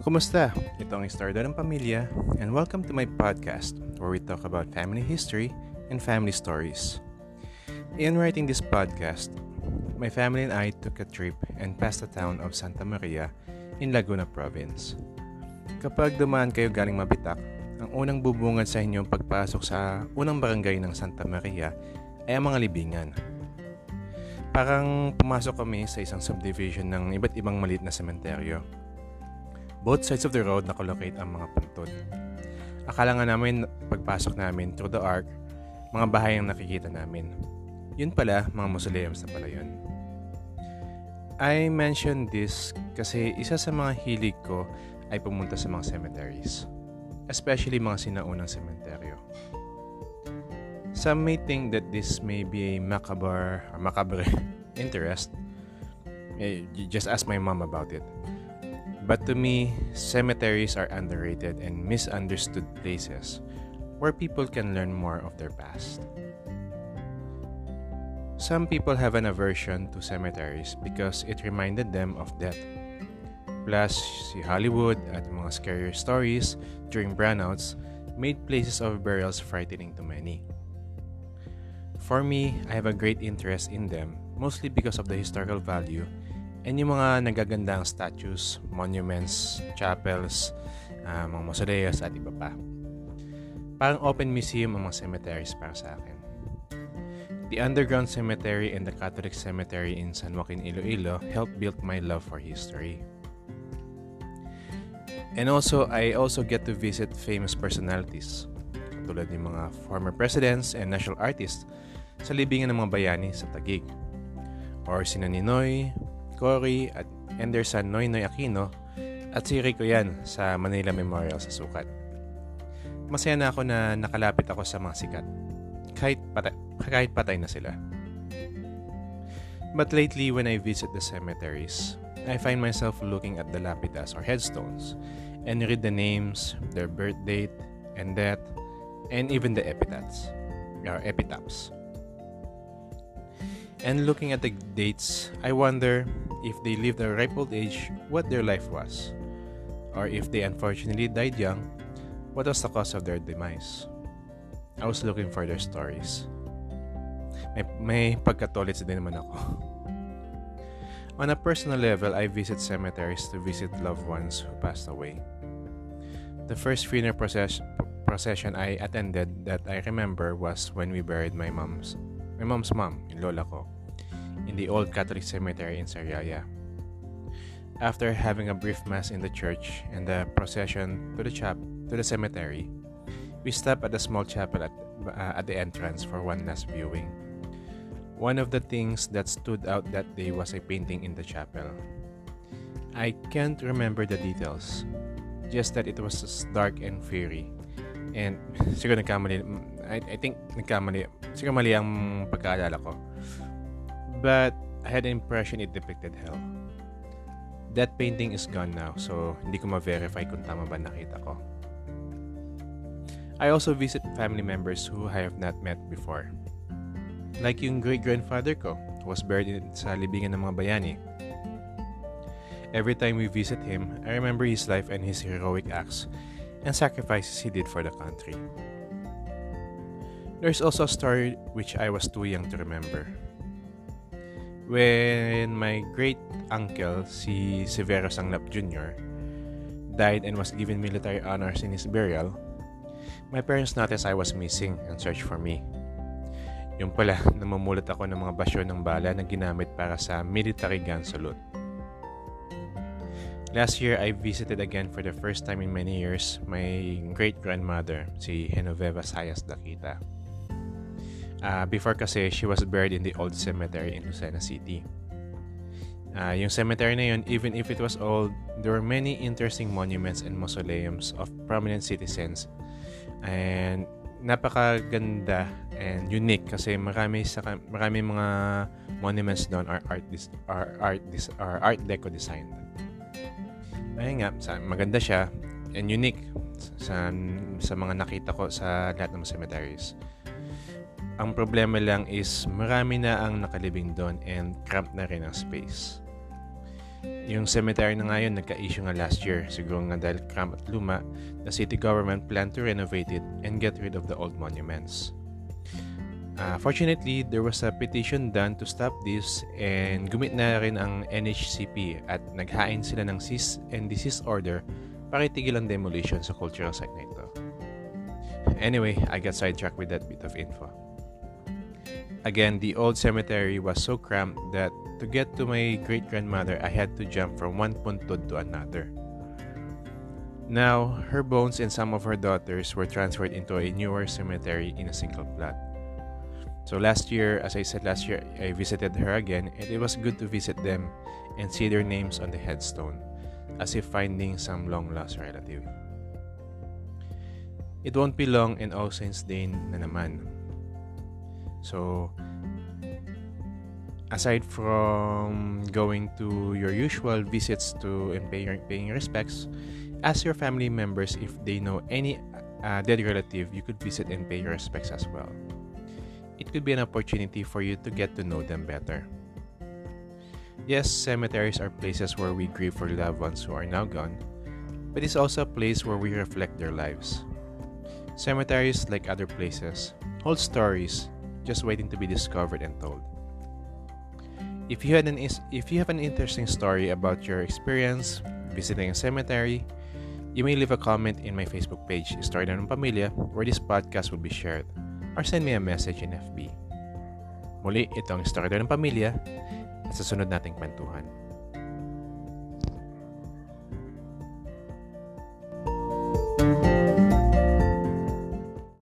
Kumusta? Ito ang Istorya ng Pamilya and welcome to my podcast where we talk about family history and family stories. In writing this podcast, my family and I took a trip and passed the town of Santa Maria in Laguna Province. Kapag dumaan kayo galing Mabitak, ang unang bubungad sa inyong pagpasok sa unang barangay ng Santa Maria ay ang mga libingan. Parang pumasok kami sa isang subdivision ng iba't ibang maliit na sementeryo Both sides of the road nakalocate ang mga puntod. Akala nga namin pagpasok namin through the arc, mga bahay ang nakikita namin. Yun pala, mga mausoleums na pala yun. I mentioned this kasi isa sa mga hilig ko ay pumunta sa mga cemeteries. Especially mga sinaunang sementeryo. Some may think that this may be a macabre or macabre interest. Eh, just ask my mom about it. But to me, cemeteries are underrated and misunderstood places where people can learn more of their past. Some people have an aversion to cemeteries because it reminded them of death. Plus, si Hollywood at mga scary stories during brownouts made places of burials frightening to many. For me, I have a great interest in them, mostly because of the historical value And yung mga nagagandang statues, monuments, chapels, uh, mga mausoleos at iba pa. Parang open museum ang mga cemeteries para sa akin. The underground cemetery and the Catholic cemetery in San Joaquin, Iloilo helped build my love for history. And also, I also get to visit famous personalities, tulad ng mga former presidents and national artists sa libingan ng mga bayani sa Tagig. Or sina Ninoy, Cory at Anderson Noynoy Aquino at si Rico yan sa Manila Memorial sa Sukat. Masaya na ako na nakalapit ako sa mga sikat. Kahit patay, kahit patay na sila. But lately, when I visit the cemeteries, I find myself looking at the lapidas or headstones and read the names, their birth date, and death, and even the epitaphs. Or epitaphs. And looking at the dates, I wonder if they lived a ripe old age, what their life was. Or if they unfortunately died young, what was the cause of their demise. I was looking for their stories. May, may pagkatolits din naman ako. On a personal level, I visit cemeteries to visit loved ones who passed away. The first funeral process, procession I attended that I remember was when we buried my mom's my mom's mom, yung lola ko, in the old Catholic cemetery in Sariaya. After having a brief mass in the church and the procession to the chap to the cemetery, we stopped at the small chapel at, uh, at the entrance for one last viewing. One of the things that stood out that day was a painting in the chapel. I can't remember the details, just that it was dark and fiery. And siguro nagkamali, I, I think nagkamali Siguro mali ang pagkaalala ko. But I had an impression it depicted hell. That painting is gone now, so hindi ko ma-verify kung tama ba nakita ko. I also visit family members who I have not met before. Like yung great-grandfather ko, who was buried sa libingan ng mga bayani. Every time we visit him, I remember his life and his heroic acts and sacrifices he did for the country. There's also a story which I was too young to remember. When my great uncle, si Severo Sanglap Jr., died and was given military honors in his burial, my parents noticed I was missing and searched for me. Yung pala, namumulat ako ng mga basyo ng bala na ginamit para sa military gun salute. Last year, I visited again for the first time in many years my great-grandmother, si Genoveva Sayas Dakita. Uh, before kasi, she was buried in the old cemetery in Lucena City. Uh, yung cemetery na yun, even if it was old, there were many interesting monuments and mausoleums of prominent citizens. And napakaganda and unique kasi marami sa marami mga monuments doon are art dis, are art dis, are art deco designed. Ayun nga, sa, maganda siya and unique sa sa mga nakita ko sa lahat ng cemeteries. Ang problema lang is marami na ang nakalibing doon and cramped na rin ang space. Yung cemetery na ngayon nagka-issue nga last year, siguro nga dahil cramp at luma, the city government planned to renovate it and get rid of the old monuments. Uh, fortunately, there was a petition done to stop this and gumit na rin ang NHCP at naghain sila ng cease and desist order para itigil ang demolition sa cultural site na ito. Anyway, I got sidetracked with that bit of info. Again, the old cemetery was so cramped that to get to my great grandmother, I had to jump from one puntod to another. Now, her bones and some of her daughters were transferred into a newer cemetery in a single plot. So last year, as I said last year, I visited her again and it was good to visit them and see their names on the headstone, as if finding some long lost relative. It won't be long and All Saints Day na naman. So, aside from going to your usual visits to and paying, paying respects, ask your family members if they know any uh, dead relative you could visit and pay your respects as well it could be an opportunity for you to get to know them better. Yes, cemeteries are places where we grieve for loved ones who are now gone, but it's also a place where we reflect their lives. Cemeteries, like other places, hold stories just waiting to be discovered and told. If you had an if you have an interesting story about your experience visiting a cemetery, you may leave a comment in my Facebook page, Story ng Pamilya, where this podcast will be shared or send me a message in FB. Muli, ito ang istorya ng pamilya at sa sunod nating kwentuhan.